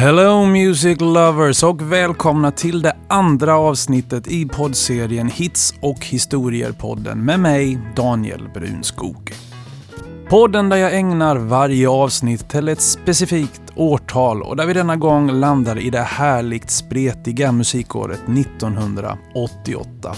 Hello Music Lovers och välkomna till det andra avsnittet i poddserien Hits och historier-podden med mig, Daniel Brunskog. Podden där jag ägnar varje avsnitt till ett specifikt årtal och där vi denna gång landar i det härligt spretiga musikåret 1988.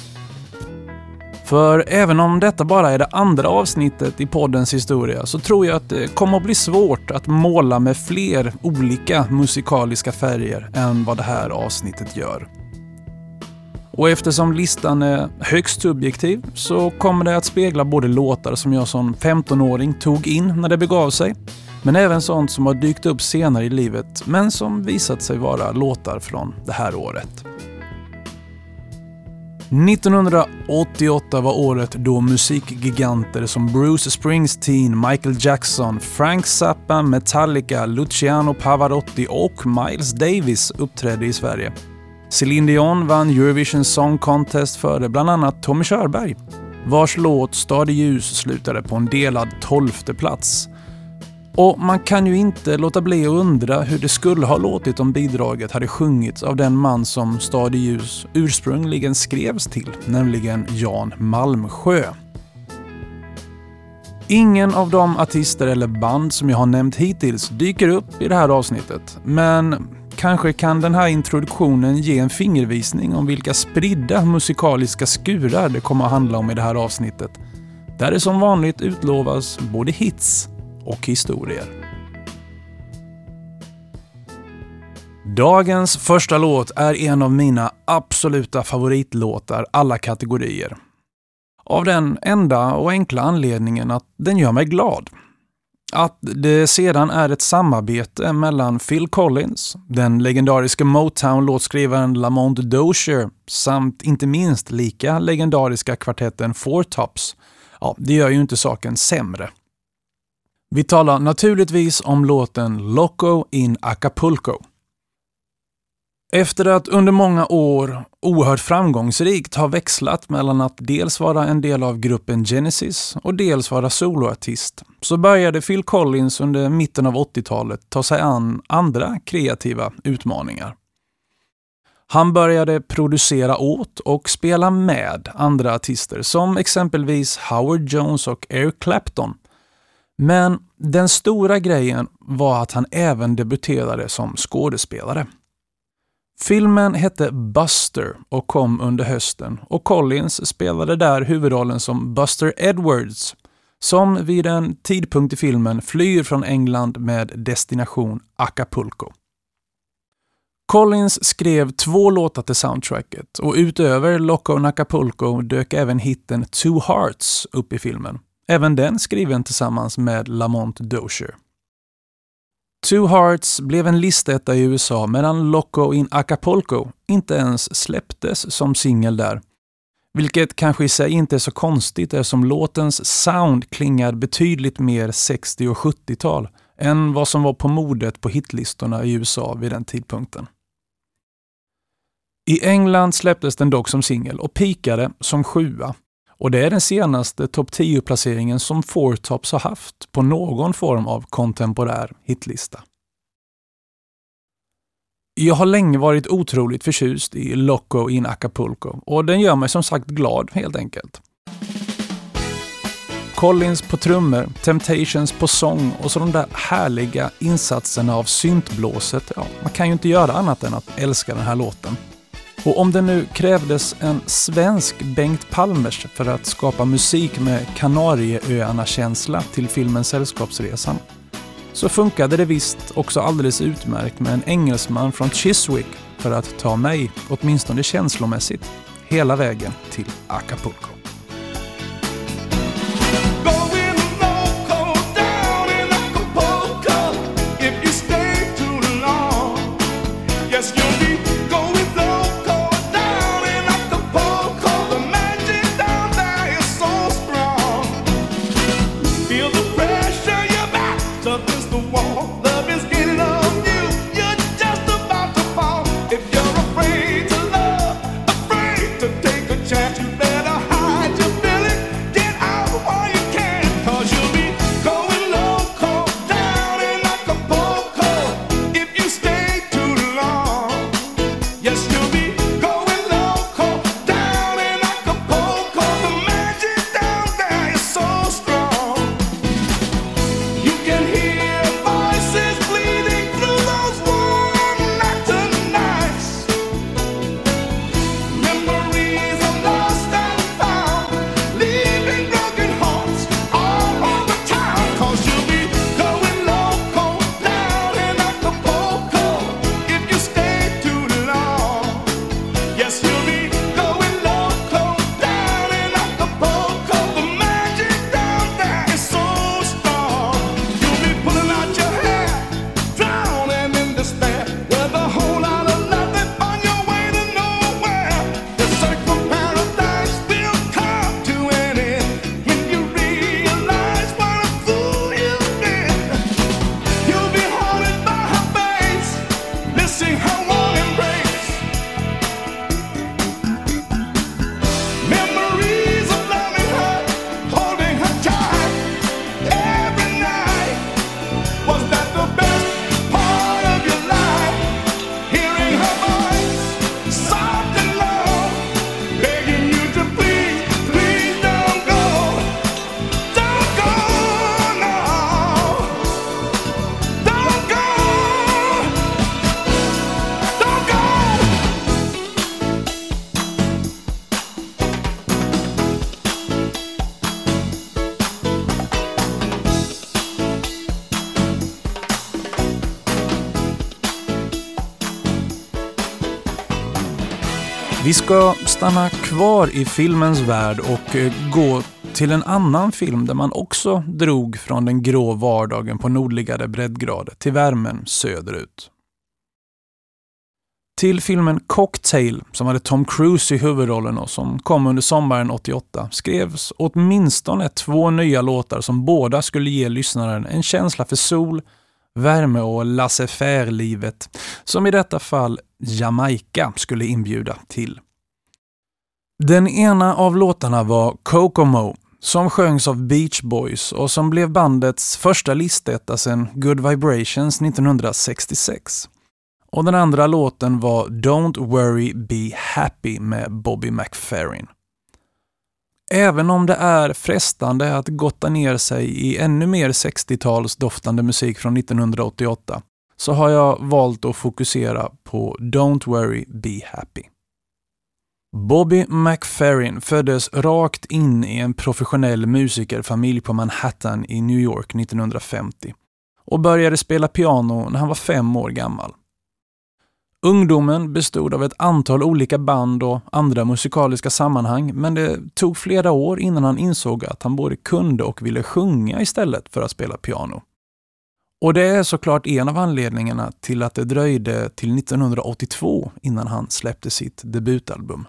För även om detta bara är det andra avsnittet i poddens historia så tror jag att det kommer att bli svårt att måla med fler olika musikaliska färger än vad det här avsnittet gör. Och eftersom listan är högst subjektiv så kommer det att spegla både låtar som jag som 15-åring tog in när det begav sig, men även sånt som har dykt upp senare i livet men som visat sig vara låtar från det här året. 1988 var året då musikgiganter som Bruce Springsteen, Michael Jackson, Frank Zappa, Metallica, Luciano Pavarotti och Miles Davis uppträdde i Sverige. Céline Dion vann Eurovision Song Contest före bland annat Tommy Körberg, vars låt Stad i ljus slutade på en delad tolfte plats. Och man kan ju inte låta bli att undra hur det skulle ha låtit om bidraget hade sjungits av den man som Stad i ljus ursprungligen skrevs till, nämligen Jan Malmsjö. Ingen av de artister eller band som jag har nämnt hittills dyker upp i det här avsnittet, men kanske kan den här introduktionen ge en fingervisning om vilka spridda musikaliska skurar det kommer att handla om i det här avsnittet. Där det som vanligt utlovas både hits och historier. Dagens första låt är en av mina absoluta favoritlåtar alla kategorier. Av den enda och enkla anledningen att den gör mig glad. Att det sedan är ett samarbete mellan Phil Collins, den legendariska Motown-låtskrivaren Lamont Dozier samt inte minst lika legendariska kvartetten Four Tops, ja, det gör ju inte saken sämre. Vi talar naturligtvis om låten Loco in Acapulco. Efter att under många år oerhört framgångsrikt ha växlat mellan att dels vara en del av gruppen Genesis och dels vara soloartist så började Phil Collins under mitten av 80-talet ta sig an andra kreativa utmaningar. Han började producera åt och spela med andra artister som exempelvis Howard Jones och Eric Clapton men den stora grejen var att han även debuterade som skådespelare. Filmen hette Buster och kom under hösten och Collins spelade där huvudrollen som Buster Edwards som vid en tidpunkt i filmen flyr från England med destination Acapulco. Collins skrev två låtar till soundtracket och utöver Loco and Acapulco dök även hitten Two Hearts upp i filmen. Även den skriven tillsammans med Lamont Dozier. Two Hearts blev en listetta i USA medan Loco in Acapulco inte ens släpptes som singel där. Vilket kanske i sig inte är så konstigt eftersom låtens sound klingar betydligt mer 60 och 70-tal än vad som var på modet på hitlistorna i USA vid den tidpunkten. I England släpptes den dock som singel och pikade som sjua och det är den senaste topp 10-placeringen som Four Tops har haft på någon form av kontemporär hitlista. Jag har länge varit otroligt förtjust i Loco in Acapulco och den gör mig som sagt glad helt enkelt. Collins på trummor, Temptations på sång och så de där härliga insatserna av syntblåset. Ja, man kan ju inte göra annat än att älska den här låten. Och om det nu krävdes en svensk Bengt Palmers för att skapa musik med Kanarieöarna-känsla till filmen Sällskapsresan, så funkade det visst också alldeles utmärkt med en engelsman från Chiswick för att ta mig, åtminstone känslomässigt, hela vägen till Acapulco. Vi ska stanna kvar i filmens värld och eh, gå till en annan film där man också drog från den grå vardagen på nordligare breddgrader till värmen söderut. Till filmen Cocktail, som hade Tom Cruise i huvudrollen och som kom under sommaren 88, skrevs åtminstone två nya låtar som båda skulle ge lyssnaren en känsla för sol, värme och laissez-faire-livet, som i detta fall Jamaica skulle inbjuda till. Den ena av låtarna var Kokomo, som sjöngs av Beach Boys och som blev bandets första listetta sedan Good Vibrations 1966. Och den andra låten var Don't Worry Be Happy med Bobby McFerrin. Även om det är frestande att gotta ner sig i ännu mer 60-tals doftande musik från 1988 så har jag valt att fokusera på Don't Worry Be Happy. Bobby McFerrin föddes rakt in i en professionell musikerfamilj på Manhattan i New York 1950 och började spela piano när han var fem år gammal. Ungdomen bestod av ett antal olika band och andra musikaliska sammanhang, men det tog flera år innan han insåg att han både kunde och ville sjunga istället för att spela piano. Och det är såklart en av anledningarna till att det dröjde till 1982 innan han släppte sitt debutalbum.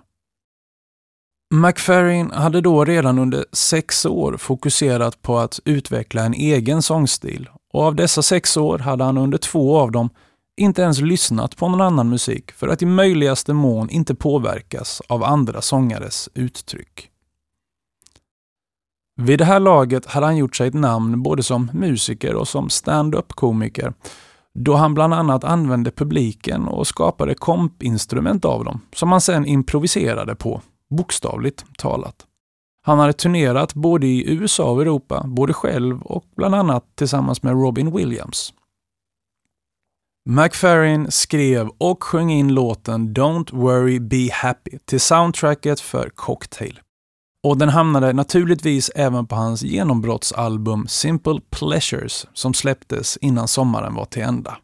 McFerrin hade då redan under sex år fokuserat på att utveckla en egen sångstil och av dessa sex år hade han under två av dem inte ens lyssnat på någon annan musik för att i möjligaste mån inte påverkas av andra sångares uttryck. Vid det här laget hade han gjort sig ett namn både som musiker och som stand-up-komiker då han bland annat använde publiken och skapade kompinstrument av dem som han sedan improviserade på, bokstavligt talat. Han hade turnerat både i USA och Europa, både själv och bland annat tillsammans med Robin Williams. McFerrin skrev och sjöng in låten Don't Worry Be Happy till soundtracket för Cocktail. Och den hamnade naturligtvis även på hans genombrottsalbum Simple Pleasures som släpptes innan sommaren var till ända.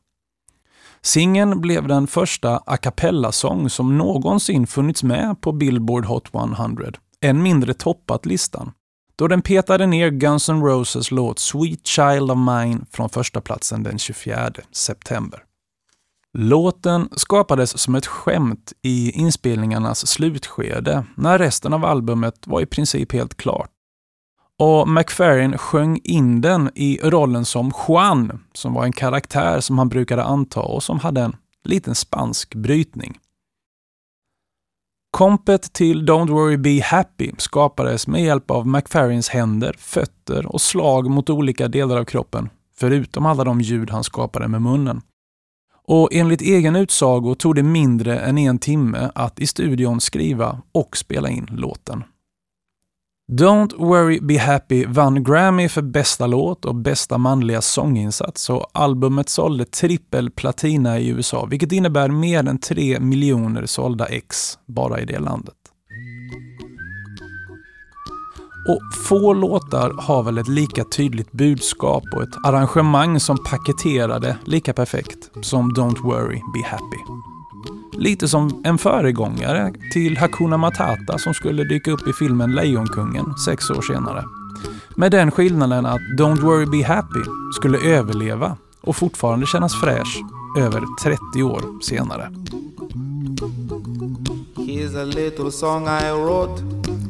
Singen blev den första a cappella-sång som någonsin funnits med på Billboard Hot 100, än mindre toppat listan, då den petade ner Guns N' Roses låt Sweet Child of Mine från första platsen den 24 september. Låten skapades som ett skämt i inspelningarnas slutskede när resten av albumet var i princip helt klart. Och McFerrin sjöng in den i rollen som Juan, som var en karaktär som han brukade anta och som hade en liten spansk brytning. Kompet till Don't Worry Be Happy skapades med hjälp av McFerrins händer, fötter och slag mot olika delar av kroppen, förutom alla de ljud han skapade med munnen. Och enligt egen utsago tog det mindre än en timme att i studion skriva och spela in låten. Don't Worry Be Happy vann Grammy för bästa låt och bästa manliga sånginsats och albumet sålde trippel platina i USA, vilket innebär mer än 3 miljoner sålda ex bara i det landet. Och få låtar har väl ett lika tydligt budskap och ett arrangemang som paketerar det lika perfekt som Don't Worry Be Happy. Lite som en föregångare till Hakuna Matata som skulle dyka upp i filmen Lejonkungen sex år senare. Med den skillnaden att Don't Worry Be Happy skulle överleva och fortfarande kännas fräsch över 30 år senare. Here's a little song I wrote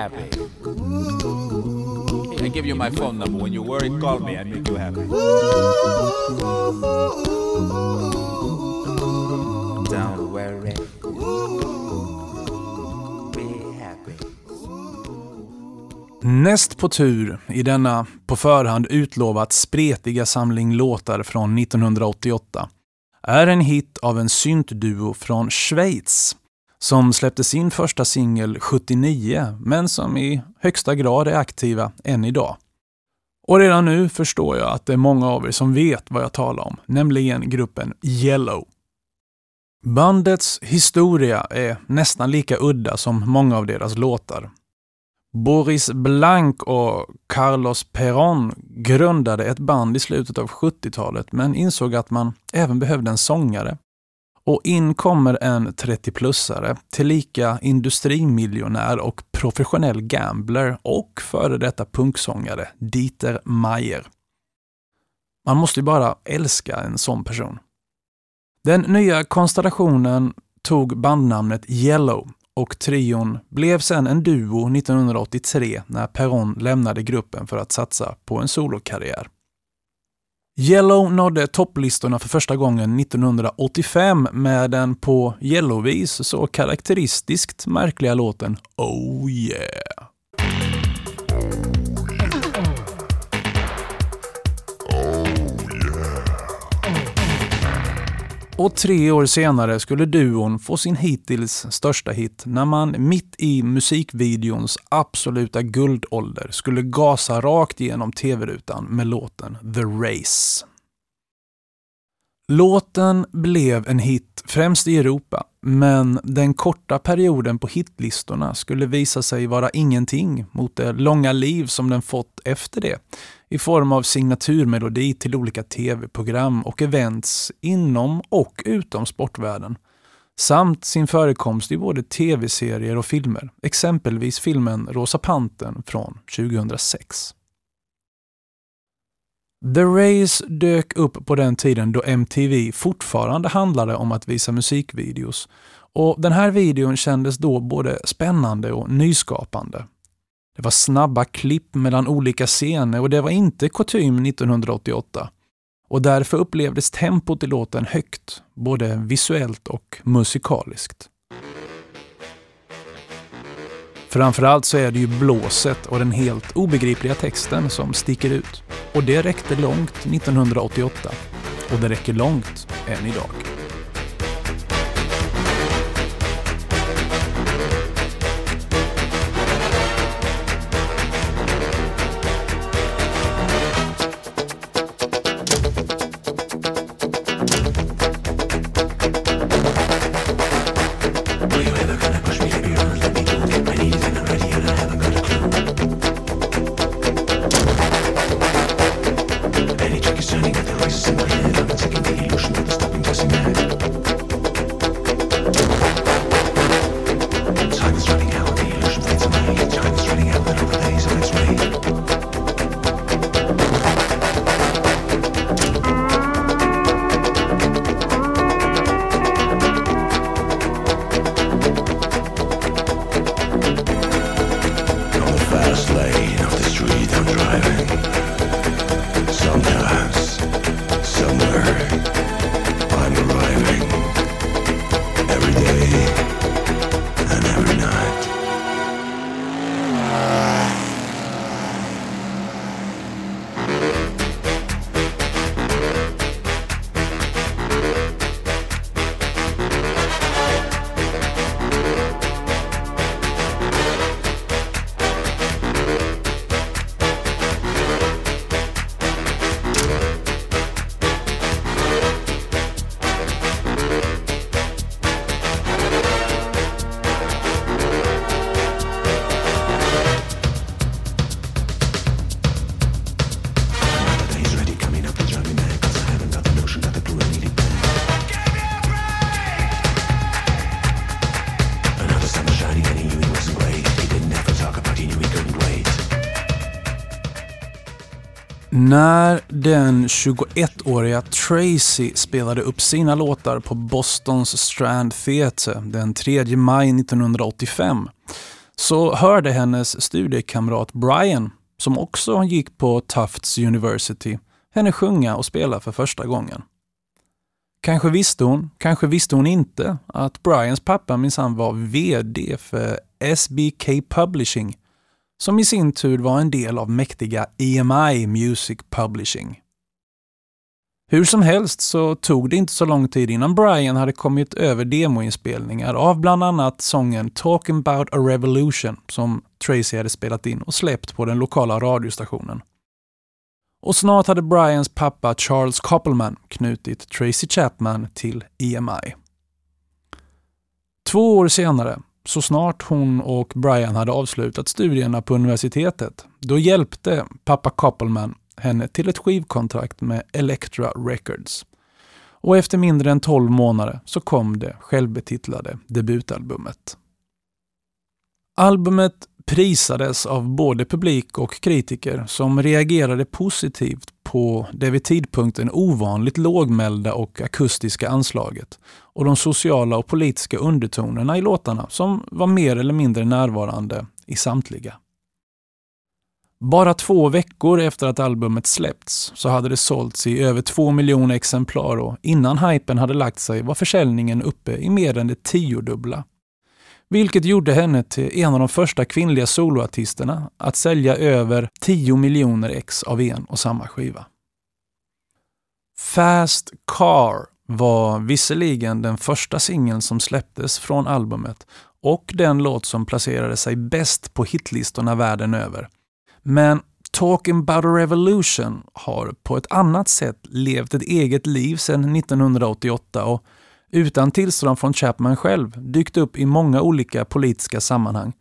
Happy. I give you my phone number. When you worry, call me. I make you happy. Don't worry. Be happy. Näst på tur i denna på förhand utlovat spretiga samling låtar från 1988 är en hit av en syntduo från Schweiz som släppte sin första singel 79 men som i högsta grad är aktiva än idag. Och redan nu förstår jag att det är många av er som vet vad jag talar om, nämligen gruppen Yellow. Bandets historia är nästan lika udda som många av deras låtar. Boris Blank och Carlos Perón grundade ett band i slutet av 70-talet men insåg att man även behövde en sångare. Och in kommer en 30-plussare, tillika industrimiljonär och professionell gambler och före detta punksångare, Dieter Mayer. Man måste ju bara älska en sån person. Den nya konstellationen tog bandnamnet Yellow och trion blev sen en duo 1983 när Perron lämnade gruppen för att satsa på en solokarriär. Yellow nådde topplistorna för första gången 1985 med den på Yellowvis så karaktäristiskt märkliga låten Oh yeah. Och tre år senare skulle duon få sin hittills största hit när man mitt i musikvideons absoluta guldålder skulle gasa rakt igenom tv-rutan med låten The Race. Låten blev en hit främst i Europa, men den korta perioden på hitlistorna skulle visa sig vara ingenting mot det långa liv som den fått efter det i form av signaturmelodi till olika tv-program och events inom och utom sportvärlden. Samt sin förekomst i både tv-serier och filmer, exempelvis filmen Rosa Pantern från 2006. The Race dök upp på den tiden då MTV fortfarande handlade om att visa musikvideos och den här videon kändes då både spännande och nyskapande. Det var snabba klipp mellan olika scener och det var inte kutym 1988. Och därför upplevdes tempot i låten högt, både visuellt och musikaliskt. Framförallt så är det ju blåset och den helt obegripliga texten som sticker ut. Och det räckte långt 1988. Och det räcker långt än idag. När den 21-åriga Tracy spelade upp sina låtar på Bostons Strand Theatre den 3 maj 1985 så hörde hennes studiekamrat Brian, som också gick på Tufts University, henne sjunga och spela för första gången. Kanske visste hon, kanske visste hon inte, att Brians pappa minsann var VD för SBK Publishing, som i sin tur var en del av mäktiga EMI Music Publishing. Hur som helst så tog det inte så lång tid innan Brian hade kommit över demoinspelningar av bland annat sången Talking about a revolution som Tracy hade spelat in och släppt på den lokala radiostationen. Och snart hade Brians pappa Charles Koppelman knutit Tracy Chapman till EMI. Två år senare, så snart hon och Brian hade avslutat studierna på universitetet, då hjälpte pappa Koppelman henne till ett skivkontrakt med Elektra Records. Och efter mindre än 12 månader så kom det självbetitlade debutalbumet. Albumet prisades av både publik och kritiker som reagerade positivt på det vid tidpunkten ovanligt lågmälda och akustiska anslaget och de sociala och politiska undertonerna i låtarna som var mer eller mindre närvarande i samtliga. Bara två veckor efter att albumet släppts så hade det sålts i över två miljoner exemplar och innan hypen hade lagt sig var försäljningen uppe i mer än det tiodubbla. Vilket gjorde henne till en av de första kvinnliga soloartisterna att sälja över 10 miljoner ex av en och samma skiva. Fast Car var visserligen den första singeln som släpptes från albumet och den låt som placerade sig bäst på hitlistorna världen över. Men Talking about a revolution har på ett annat sätt levt ett eget liv sedan 1988 och utan tillstånd från Chapman själv dykt upp i många olika politiska sammanhang.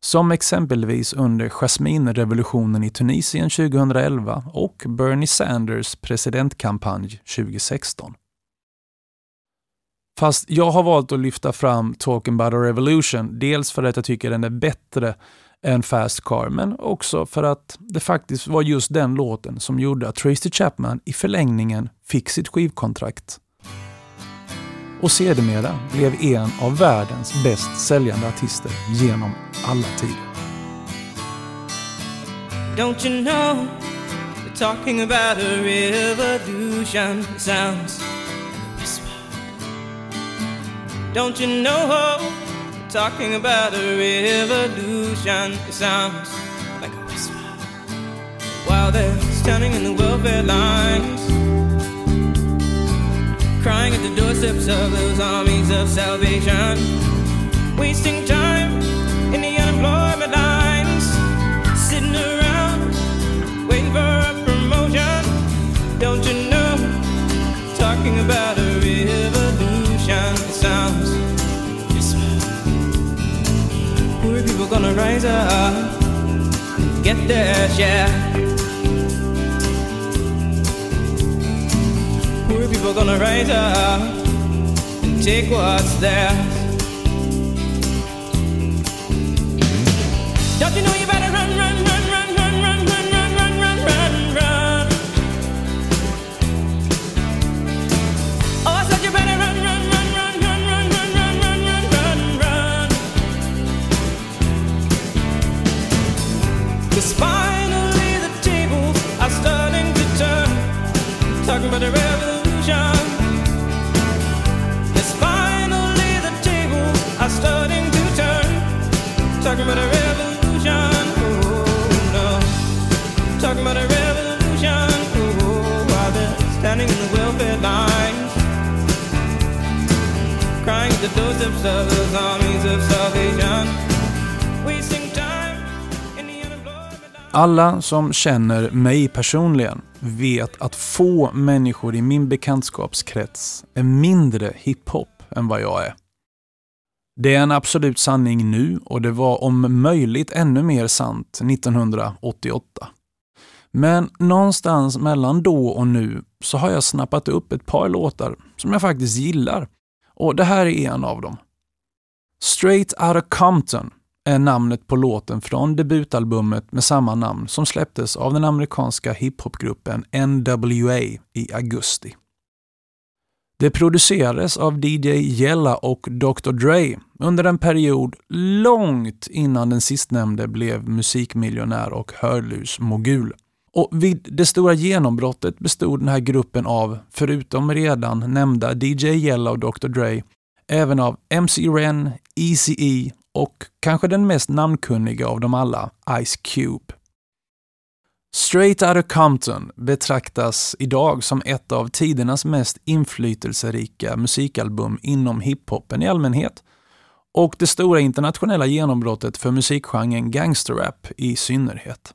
Som exempelvis under Jasminrevolutionen i Tunisien 2011 och Bernie Sanders presidentkampanj 2016. Fast jag har valt att lyfta fram Talking about a revolution, dels för att jag tycker den är bättre än Fast Car, men också för att det faktiskt var just den låten som gjorde att Tracy Chapman i förlängningen fick sitt skivkontrakt. Och sedermera blev en av världens bäst säljande artister genom alla tider. Don't you know we're talking about a revolution sounds Don't you know talking about a revolution. Sounds like a whisper. While they're standing in the welfare lines, the doorsteps of those armies of salvation, wasting time in the unemployment lines, sitting around waiting for a promotion. Don't you know? Talking about a revolution. It sounds Poor people gonna rise up and get their share. Poor people gonna rise up and take what's theirs. The doorsteps of those armies of salvation. Wasting time in the unemployment. Alla som känner mig personligen vet att få människor i min bekantskapskrets är mindre hiphop än vad jag är. Det är en absolut sanning nu och det var om möjligt ännu mer sant 1988. Men någonstans mellan då och nu så har jag snappat upp ett par låtar som jag faktiskt gillar. Och det här är en av dem. Straight Outta Compton är namnet på låten från debutalbumet med samma namn som släpptes av den amerikanska hiphopgruppen NWA i augusti. Det producerades av DJ Jella och Dr Dre under en period långt innan den sistnämnde blev musikmiljonär och hörlursmogul. Och vid det stora genombrottet bestod den här gruppen av, förutom redan nämnda DJ Yella och Dr Dre, även av MC Ren, Eazy-E och kanske den mest namnkunniga av dem alla, Ice Cube. Straight Outta Compton betraktas idag som ett av tidernas mest inflytelserika musikalbum inom hiphopen i allmänhet och det stora internationella genombrottet för musikgenren gangsterrap i synnerhet.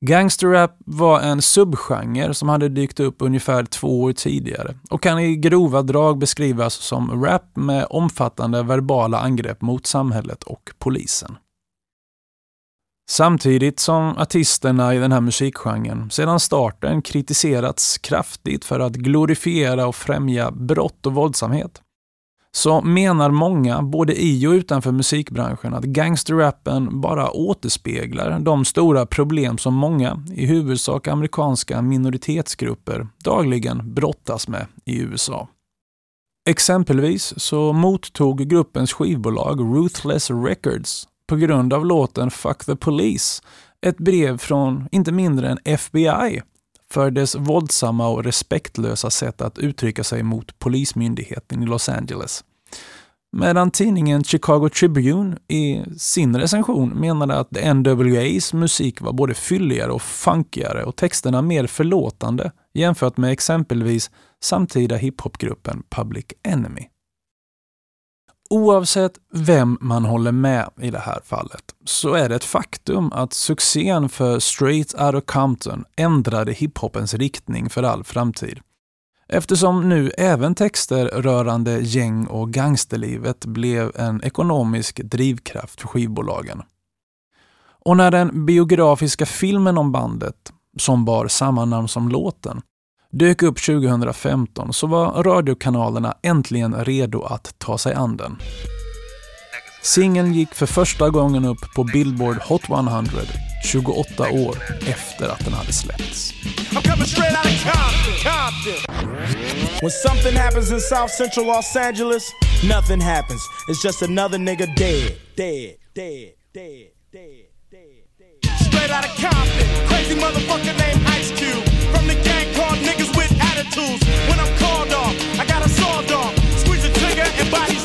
Gangsterrap var en subgenre som hade dykt upp ungefär två år tidigare och kan i grova drag beskrivas som rap med omfattande verbala angrepp mot samhället och polisen. Samtidigt som artisterna i den här musikgenren sedan starten kritiserats kraftigt för att glorifiera och främja brott och våldsamhet så menar många, både i och utanför musikbranschen, att gangsterrappen bara återspeglar de stora problem som många, i huvudsak amerikanska minoritetsgrupper, dagligen brottas med i USA. Exempelvis så mottog gruppens skivbolag Ruthless Records på grund av låten Fuck the Police ett brev från inte mindre än FBI för dess våldsamma och respektlösa sätt att uttrycka sig mot polismyndigheten i Los Angeles. Medan tidningen Chicago Tribune i sin recension menade att NWAs musik var både fylligare och funkigare och texterna mer förlåtande jämfört med exempelvis samtida hiphopgruppen Public Enemy. Oavsett vem man håller med i det här fallet så är det ett faktum att succén för Straight Outta Compton ändrade hiphopens riktning för all framtid. Eftersom nu även texter rörande gäng och gangsterlivet blev en ekonomisk drivkraft för skivbolagen. Och när den biografiska filmen om bandet, som bar samma namn som låten, dök upp 2015 så var radiokanalerna äntligen redo att ta sig an den. Singeln gick för första gången upp på Billboard Hot 100 28 år efter att den hade släppts. When something happens in South Central Los Angeles, nothing happens. It's just another nigga dead, dead, dead, dead, dead, dead. Straight out of Compton, crazy motherfucker named Ice Cube. From the gang called niggas with attitudes. When I'm called off, I got a sawed off. Squeeze the trigger and body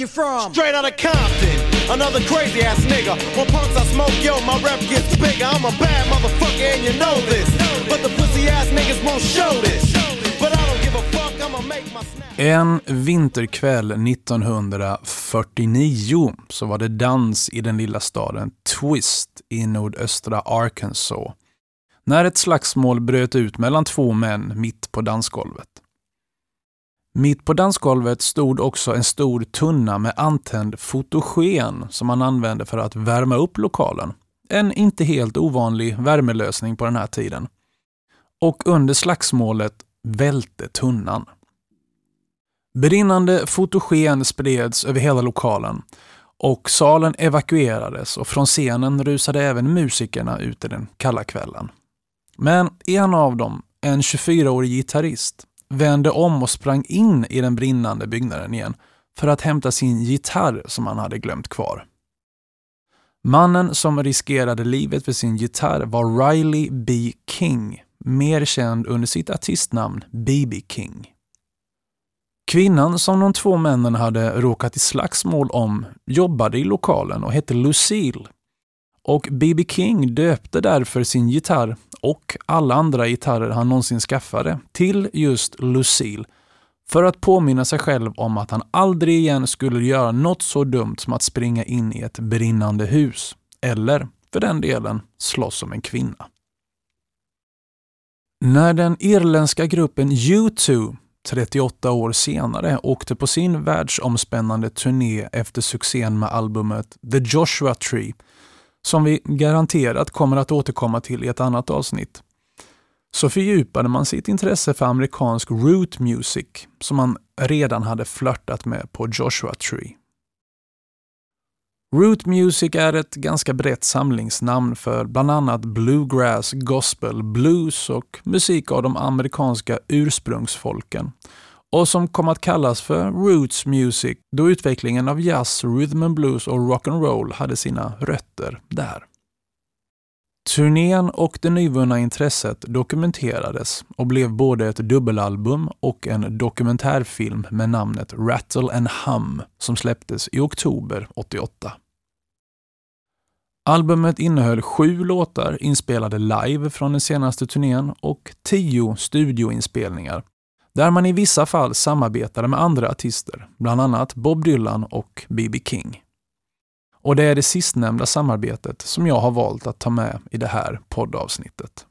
you from. Straight out of Compton. Another crazy ass nigga. When punks I smoke, yo, my rep gets bigger. I'm a bad motherfucker and you know this. But the pussy ass niggas won't show this. But I don't give a fuck, I'ma make my snap. En vinterkväll 1949 så var det dans i den lilla staden Twist i nordöstra Arkansas. När ett slagsmål bröt ut mellan två män mitt på dansgolvet. Mitt på dansgolvet stod också en stor tunna med antänd fotogen som man använde för att värma upp lokalen. En inte helt ovanlig värmelösning på den här tiden. Och under slagsmålet välte tunnan. Brinnande fotogen spreds över hela lokalen och salen evakuerades och från scenen rusade även musikerna ut i den kalla kvällen. Men en av dem, en 24-årig gitarrist, vände om och sprang in i den brinnande byggnaden igen för att hämta sin gitarr som han hade glömt kvar. Mannen som riskerade livet för sin gitarr var Riley B. King, mer känd under sitt artistnamn B.B. King. Kvinnan som de två männen hade råkat i slagsmål om jobbade i lokalen och hette Lucille. Och B.B. King döpte därför sin gitarr och alla andra gitarrer han någonsin skaffade till just Lucille för att påminna sig själv om att han aldrig igen skulle göra något så dumt som att springa in i ett brinnande hus. Eller, för den delen, slåss som en kvinna. När den irländska gruppen U2 38 år senare åkte på sin världsomspännande turné efter succén med albumet The Joshua Tree, som vi garanterat kommer att återkomma till i ett annat avsnitt, så fördjupade man sitt intresse för amerikansk root music som man redan hade flörtat med på Joshua Tree. Root Music är ett ganska brett samlingsnamn för bland annat bluegrass, gospel, blues och musik av de amerikanska ursprungsfolken och som kom att kallas för Roots Music då utvecklingen av jazz, rhythm and blues och rock'n'roll hade sina rötter där. Turnén och det nyvunna intresset dokumenterades och blev både ett dubbelalbum och en dokumentärfilm med namnet Rattle and Hum som släpptes i oktober 88. Albumet innehöll sju låtar inspelade live från den senaste turnén och tio studioinspelningar, där man i vissa fall samarbetade med andra artister, bland annat Bob Dylan och B.B. King. Och det är det sistnämnda samarbetet som jag har valt att ta med i det här poddavsnittet.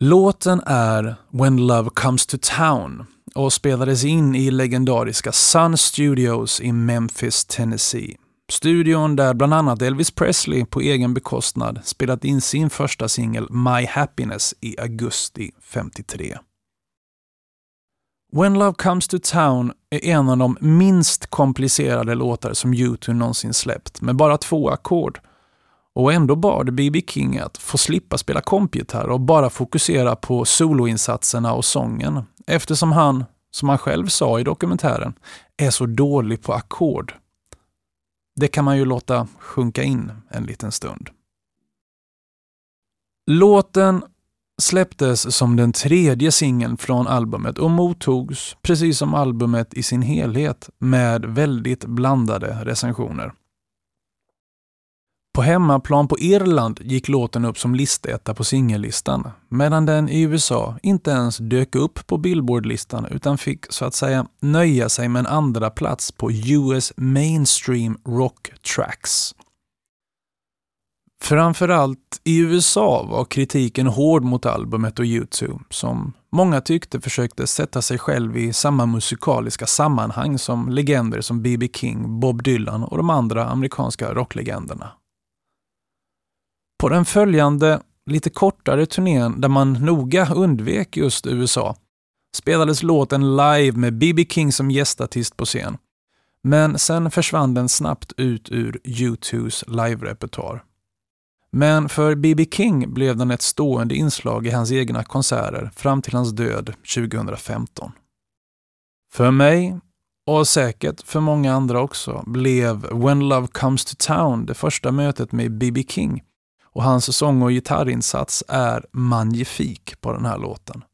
Låten är When Love Comes to Town och spelades in i legendariska Sun Studios i Memphis, Tennessee Studion där bland annat Elvis Presley på egen bekostnad spelat in sin första singel My Happiness i augusti 53. When Love Comes to Town är en av de minst komplicerade låtar som U2 någonsin släppt, med bara två ackord. Och ändå bad B.B. King att få slippa spela kompgitarr och bara fokusera på soloinsatserna och sången, eftersom han, som han själv sa i dokumentären, är så dålig på ackord. Det kan man ju låta sjunka in en liten stund. Låten släpptes som den tredje singeln från albumet och mottogs, precis som albumet i sin helhet, med väldigt blandade recensioner. På hemmaplan på Irland gick låten upp som listetta på singellistan, medan den i USA inte ens dök upp på Billboardlistan utan fick så att säga nöja sig med en andra plats på US Mainstream Rock Tracks. Framförallt i USA var kritiken hård mot albumet och YouTube, som många tyckte försökte sätta sig själv i samma musikaliska sammanhang som legender som B.B. King, Bob Dylan och de andra amerikanska rocklegenderna. På den följande, lite kortare turnén där man noga undvek just USA spelades låten live med B.B. King som gästartist på scen. Men sen försvann den snabbt ut ur U2s live-repertoar. Men för B.B. King blev den ett stående inslag i hans egna konserter fram till hans död 2015. För mig, och säkert för många andra också, blev When Love Comes to Town det första mötet med B.B. King och hans sång och gitarrinsats är magnifik på den här låten.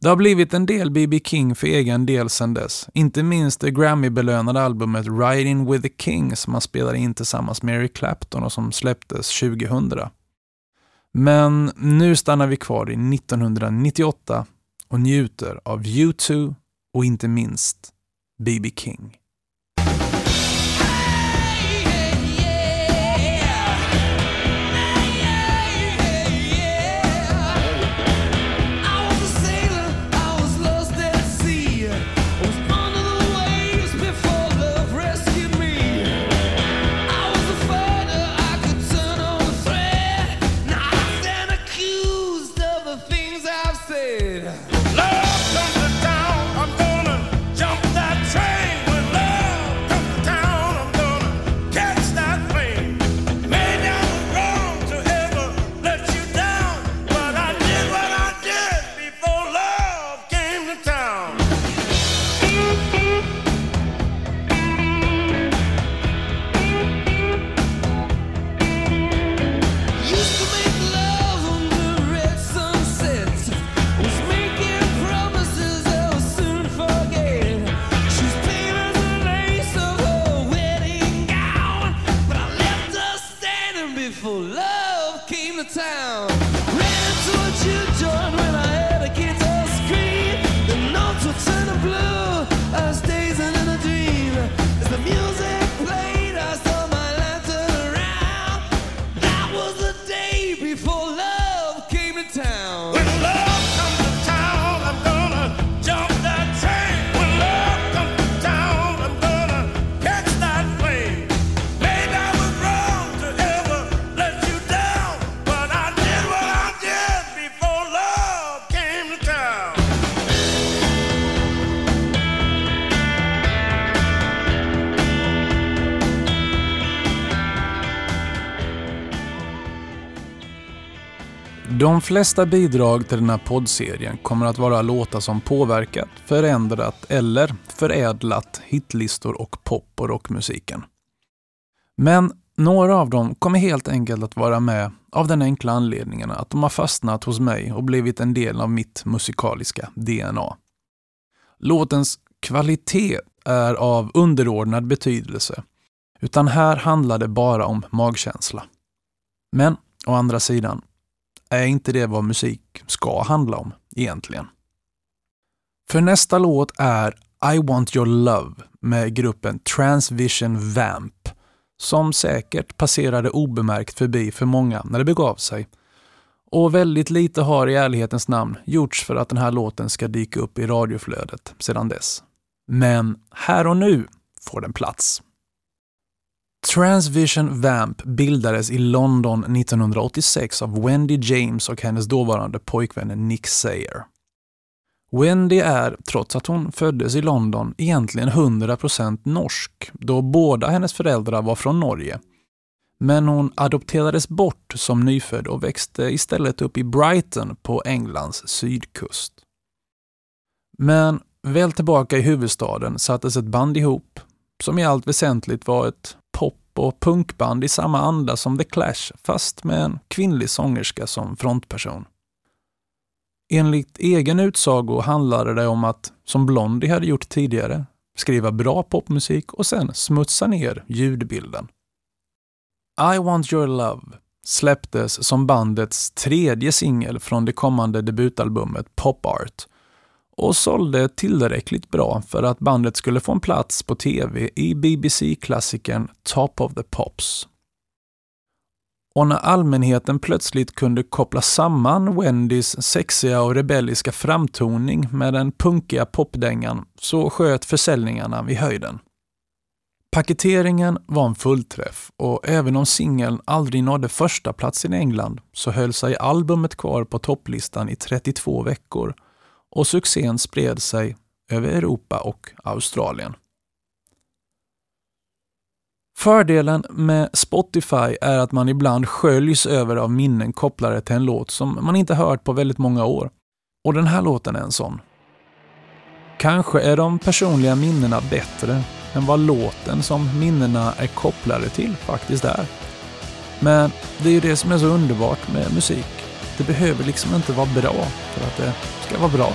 Det har blivit en del B.B. King för egen del sedan dess. Inte minst det Grammy-belönade albumet Riding with the King som han spelade in tillsammans med Eric Clapton och som släpptes 2000. Men nu stannar vi kvar i 1998 och njuter av U2 och inte minst B.B. King. De flesta bidrag till den här poddserien kommer att vara låtar som påverkat, förändrat eller förädlat hitlistor och pop och rockmusiken. Men några av dem kommer helt enkelt att vara med av den enkla anledningen att de har fastnat hos mig och blivit en del av mitt musikaliska DNA. Låtens kvalitet är av underordnad betydelse, utan här handlar det bara om magkänsla. Men å andra sidan, är inte det vad musik ska handla om egentligen? För nästa låt är I want your love med gruppen Transvision Vamp som säkert passerade obemärkt förbi för många när det begav sig. Och väldigt lite har i ärlighetens namn gjorts för att den här låten ska dyka upp i radioflödet sedan dess. Men här och nu får den plats. Transvision Vamp bildades i London 1986 av Wendy James och hennes dåvarande pojkvän Nick Sayer. Wendy är, trots att hon föddes i London, egentligen 100% norsk, då båda hennes föräldrar var från Norge. Men hon adopterades bort som nyfödd och växte istället upp i Brighton på Englands sydkust. Men väl tillbaka i huvudstaden sattes ett band ihop, som i allt väsentligt var ett och punkband i samma anda som The Clash, fast med en kvinnlig sångerska som frontperson. Enligt egen utsago handlade det om att, som Blondie hade gjort tidigare, skriva bra popmusik och sen smutsa ner ljudbilden. I want your love släpptes som bandets tredje singel från det kommande debutalbumet Pop Art och sålde tillräckligt bra för att bandet skulle få en plats på tv i BBC-klassikern Top of the Pops. Och när allmänheten plötsligt kunde koppla samman Wendys sexiga och rebelliska framtoning med den punkiga popdängan så sköt försäljningarna i höjden. Paketeringen var en fullträff och även om singeln aldrig nådde första plats i England så höll sig albumet kvar på topplistan i 32 veckor och succén spred sig över Europa och Australien. Fördelen med Spotify är att man ibland sköljs över av minnen kopplade till en låt som man inte hört på väldigt många år. Och den här låten är en sån. Kanske är de personliga minnena bättre än vad låten som minnena är kopplade till faktiskt är. Men det är ju det som är så underbart med musik. Det behöver liksom inte vara bra för att det ska vara bra.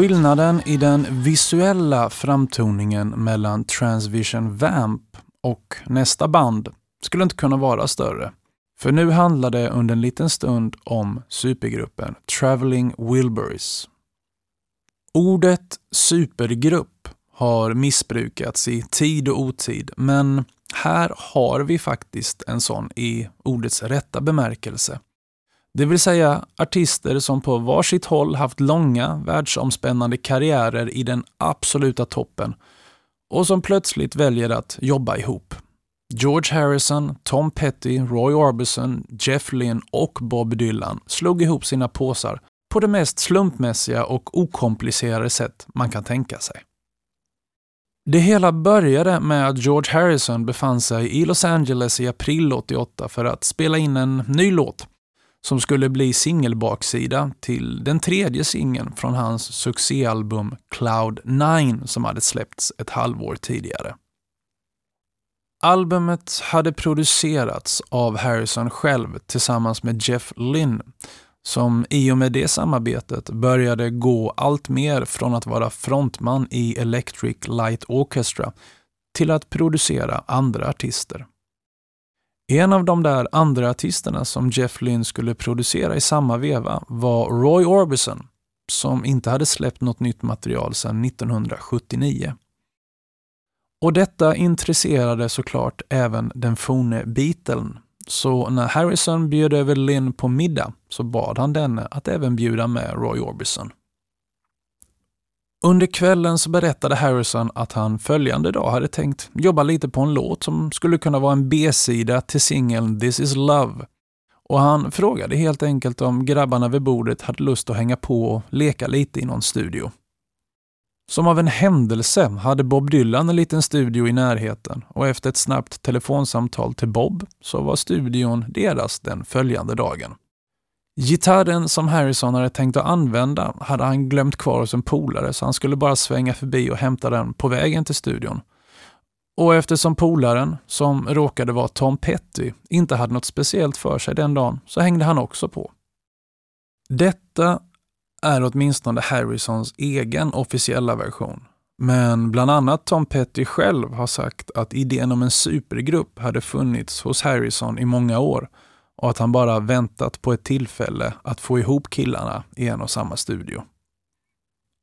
Skillnaden i den visuella framtoningen mellan Transvision Vamp och nästa band skulle inte kunna vara större. För nu handlar det under en liten stund om supergruppen Traveling Wilburys. Ordet supergrupp har missbrukats i tid och otid, men här har vi faktiskt en sån i ordets rätta bemärkelse. Det vill säga artister som på varsitt håll haft långa, världsomspännande karriärer i den absoluta toppen och som plötsligt väljer att jobba ihop. George Harrison, Tom Petty, Roy Orbison, Jeff Lynne och Bob Dylan slog ihop sina påsar på det mest slumpmässiga och okomplicerade sätt man kan tänka sig. Det hela började med att George Harrison befann sig i Los Angeles i april 88 för att spela in en ny låt som skulle bli singelbaksida till den tredje singeln från hans succéalbum Cloud 9 som hade släppts ett halvår tidigare. Albumet hade producerats av Harrison själv tillsammans med Jeff Lynne som i och med det samarbetet började gå allt mer från att vara frontman i Electric Light Orchestra till att producera andra artister. En av de där andra artisterna som Jeff Lynne skulle producera i samma veva var Roy Orbison, som inte hade släppt något nytt material sedan 1979. Och detta intresserade såklart även den forne Beatlen. Så när Harrison bjöd över Lynn på middag så bad han denne att även bjuda med Roy Orbison. Under kvällen så berättade Harrison att han följande dag hade tänkt jobba lite på en låt som skulle kunna vara en B-sida till singeln This is Love. Och han frågade helt enkelt om grabbarna vid bordet hade lust att hänga på och leka lite i någon studio. Som av en händelse hade Bob Dylan en liten studio i närheten och efter ett snabbt telefonsamtal till Bob så var studion deras den följande dagen. Gitarren som Harrison hade tänkt att använda hade han glömt kvar hos en polare så han skulle bara svänga förbi och hämta den på vägen till studion. Och eftersom polaren, som råkade vara Tom Petty, inte hade något speciellt för sig den dagen så hängde han också på. Detta är åtminstone Harrisons egen officiella version. Men bland annat Tom Petty själv har sagt att idén om en supergrupp hade funnits hos Harrison i många år och att han bara väntat på ett tillfälle att få ihop killarna i en och samma studio.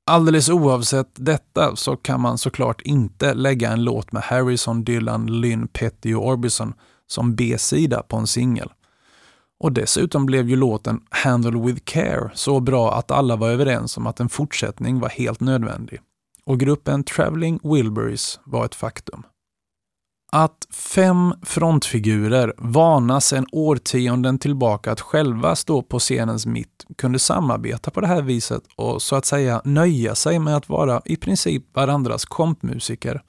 Alldeles oavsett detta så kan man såklart inte lägga en låt med Harrison, Dylan, Lynn, Petty och Orbison som B-sida på en singel. Och dessutom blev ju låten Handle with Care så bra att alla var överens om att en fortsättning var helt nödvändig. Och gruppen Traveling Wilburys var ett faktum. Att fem frontfigurer, vana sedan årtionden tillbaka att själva stå på scenens mitt, kunde samarbeta på det här viset och så att säga nöja sig med att vara i princip varandras kompmusiker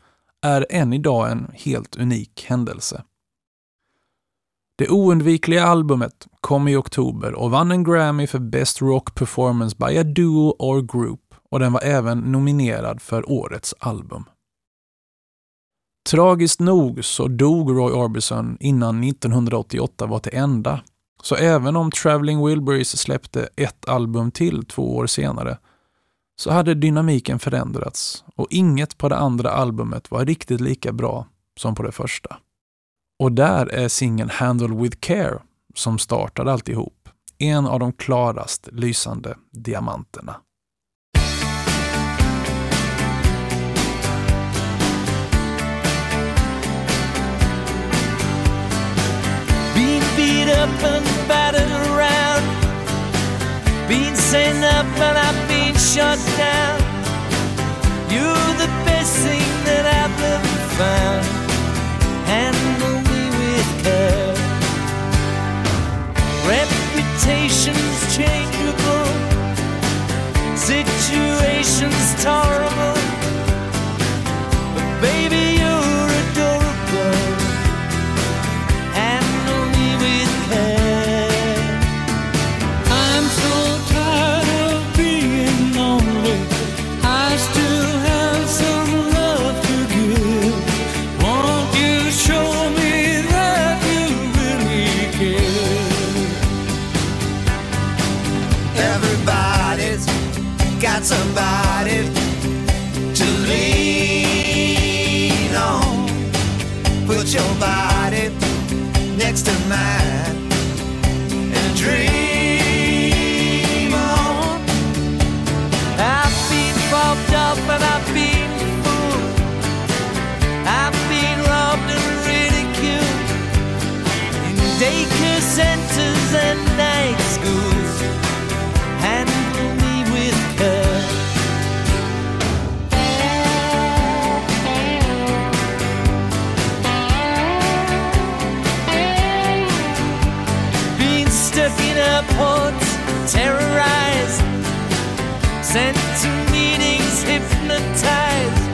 är än idag en helt unik händelse. Det oundvikliga albumet kom i oktober och vann en Grammy för Best Rock Performance by a Duo or Group och den var även nominerad för Årets album. Tragiskt nog så dog Roy Orbison innan 1988 var till ända. Så även om Traveling Wilburys släppte ett album till två år senare så hade dynamiken förändrats och inget på det andra albumet var riktigt lika bra som på det första. Och där är singeln Handle with Care, som startade alltihop, en av de klarast lysande diamanterna. And battered around. Being sent up and I've been shut down. You're the best thing that I've ever found. Handle me with care. Reputation's changeable. Situation's tolerable. But baby, to lean on. Put your body next to mine. Hypnotized,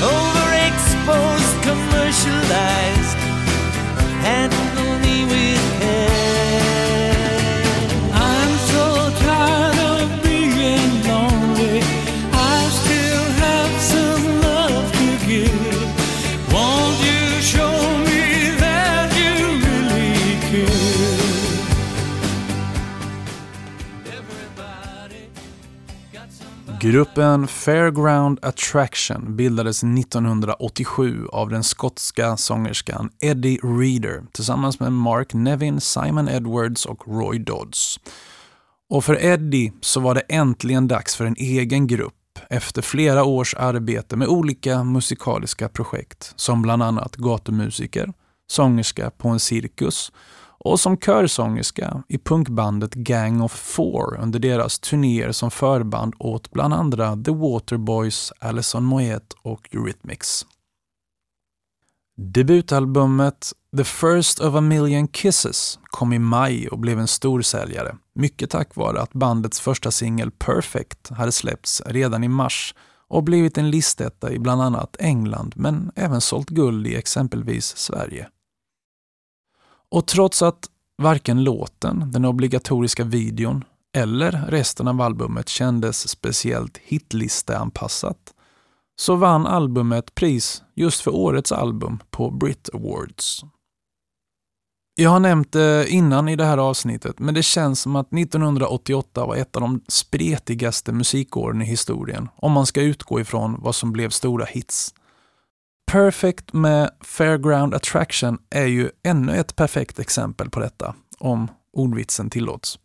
overexposed, commercialized. Handle Gruppen Fairground Attraction bildades 1987 av den skotska sångerskan Eddie Reader tillsammans med Mark Nevin, Simon Edwards och Roy Dodds. Och för Eddie så var det äntligen dags för en egen grupp efter flera års arbete med olika musikaliska projekt som bland annat gatumusiker, sångerska på en cirkus och som körsångerska i punkbandet Gang of Four under deras turnéer som förband åt bland andra The Waterboys, Alison Moyet och Eurythmics. Debutalbumet The First of a Million Kisses kom i maj och blev en storsäljare, mycket tack vare att bandets första singel Perfect hade släppts redan i mars och blivit en listetta i bland annat England men även sålt guld i exempelvis Sverige. Och trots att varken låten, den obligatoriska videon eller resten av albumet kändes speciellt hitlisteanpassat så vann albumet pris just för årets album på Brit Awards. Jag har nämnt det innan i det här avsnittet, men det känns som att 1988 var ett av de spretigaste musikåren i historien, om man ska utgå ifrån vad som blev stora hits. Perfect med Fairground Attraction är ju ännu ett perfekt exempel på detta, om ordvitsen tillåts.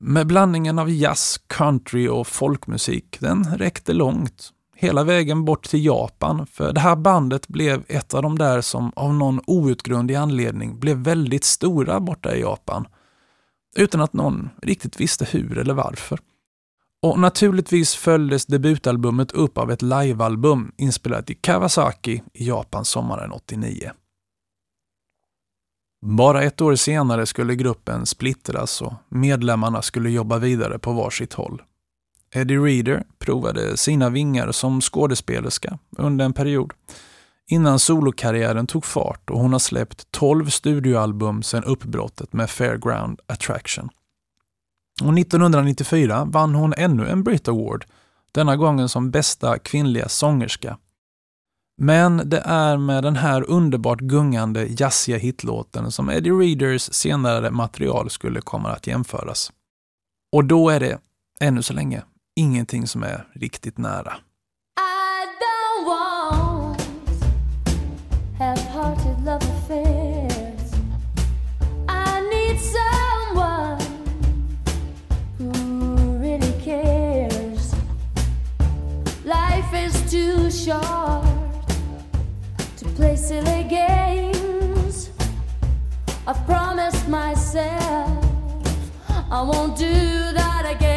Med blandningen av jazz, country och folkmusik, den räckte långt. Hela vägen bort till Japan, för det här bandet blev ett av de där som av någon outgrundlig anledning blev väldigt stora borta i Japan. Utan att någon riktigt visste hur eller varför. Och naturligtvis följdes debutalbumet upp av ett livealbum inspelat i Kawasaki i Japan sommaren 89. Bara ett år senare skulle gruppen splittras och medlemmarna skulle jobba vidare på varsitt håll. Eddie Reader provade sina vingar som skådespelerska under en period innan solokarriären tog fart och hon har släppt 12 studioalbum sedan uppbrottet med Fairground Attraction. Och 1994 vann hon ännu en Brit Award, denna gången som bästa kvinnliga sångerska. Men det är med den här underbart gungande jazziga hitlåten som Eddie Readers senare material skulle komma att jämföras. Och då är det, ännu så länge, ingenting som är riktigt nära. Short to play silly games. I've promised myself I won't do that again.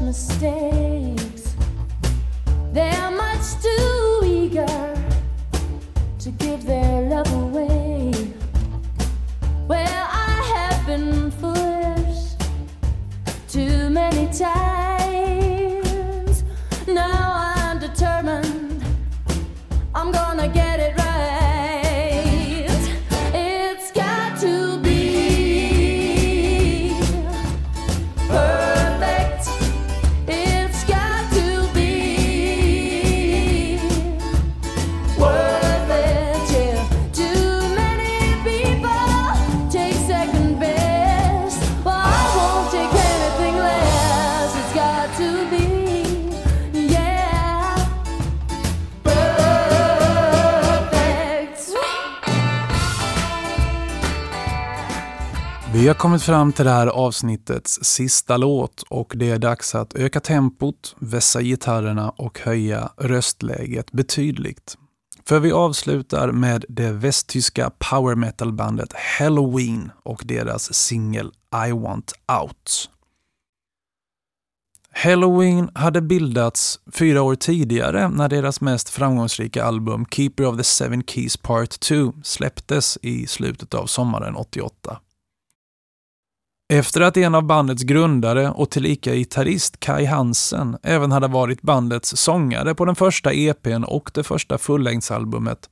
Mistakes. They're much too eager to give their love away. Vi har kommit fram till det här avsnittets sista låt och det är dags att öka tempot, vässa gitarrerna och höja röstläget betydligt. För vi avslutar med det västtyska power metal-bandet Halloween och deras singel I want out. Halloween hade bildats fyra år tidigare när deras mest framgångsrika album Keeper of the Seven Keys Part 2 släpptes i slutet av sommaren 88. Efter att en av bandets grundare och tillika gitarrist Kai Hansen även hade varit bandets sångare på den första EPn och det första fullängdsalbumet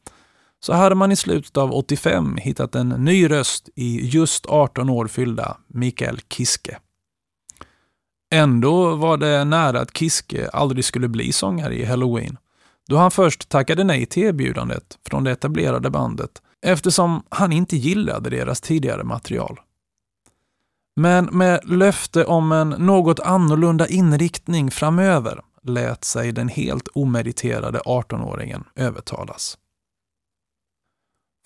så hade man i slutet av 85 hittat en ny röst i just 18 år fyllda Mikael Kiske. Ändå var det nära att Kiske aldrig skulle bli sångare i Halloween, då han först tackade nej till erbjudandet från det etablerade bandet eftersom han inte gillade deras tidigare material. Men med löfte om en något annorlunda inriktning framöver lät sig den helt omeriterade 18-åringen övertalas.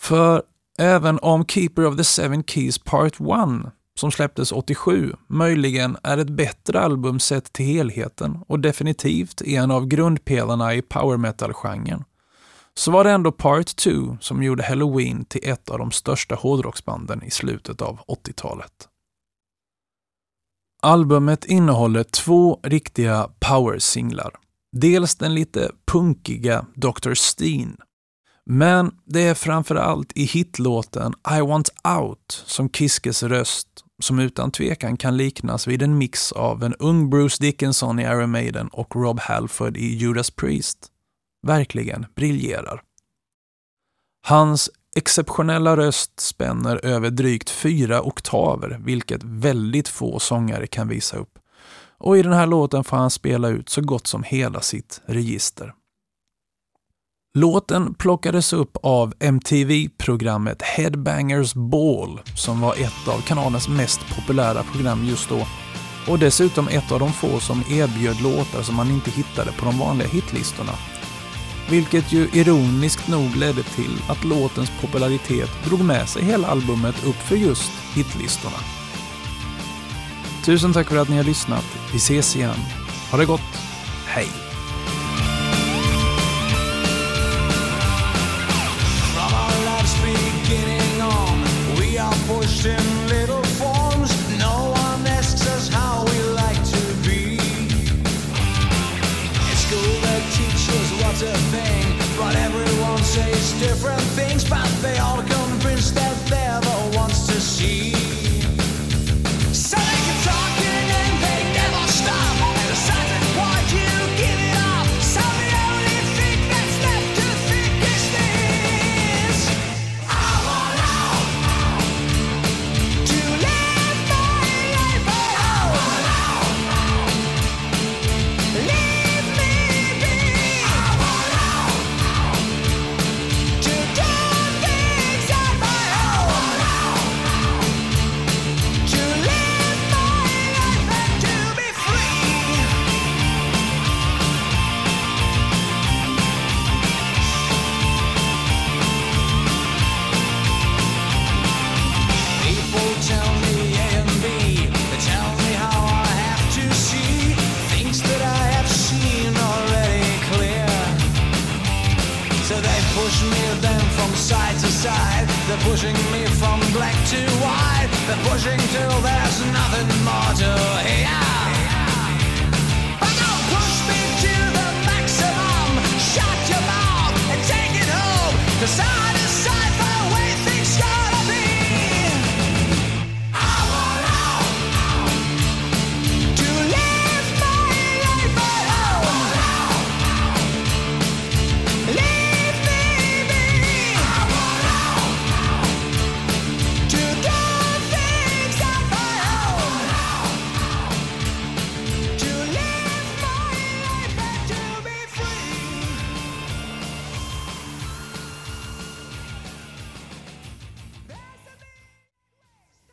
För även om Keeper of the Seven Keys Part 1, som släpptes 87, möjligen är ett bättre album sett till helheten och definitivt en av grundpelarna i power metal-genren, så var det ändå Part 2 som gjorde Halloween till ett av de största hårdrocksbanden i slutet av 80-talet. Albumet innehåller två riktiga power-singlar. Dels den lite punkiga Dr. Steen. Men det är framförallt i hitlåten I Want Out som Kiskes röst, som utan tvekan kan liknas vid en mix av en ung Bruce Dickinson i Iron Maiden och Rob Halford i Judas Priest, verkligen briljerar. Hans exceptionella röst spänner över drygt fyra oktaver, vilket väldigt få sångare kan visa upp. Och i den här låten får han spela ut så gott som hela sitt register. Låten plockades upp av MTV-programmet Headbangers Ball som var ett av kanalens mest populära program just då och dessutom ett av de få som erbjöd låtar som man inte hittade på de vanliga hitlistorna vilket ju ironiskt nog ledde till att låtens popularitet drog med sig hela albumet upp för just hitlistorna. Tusen tack för att ni har lyssnat. Vi ses igen. Ha det gott. Hej!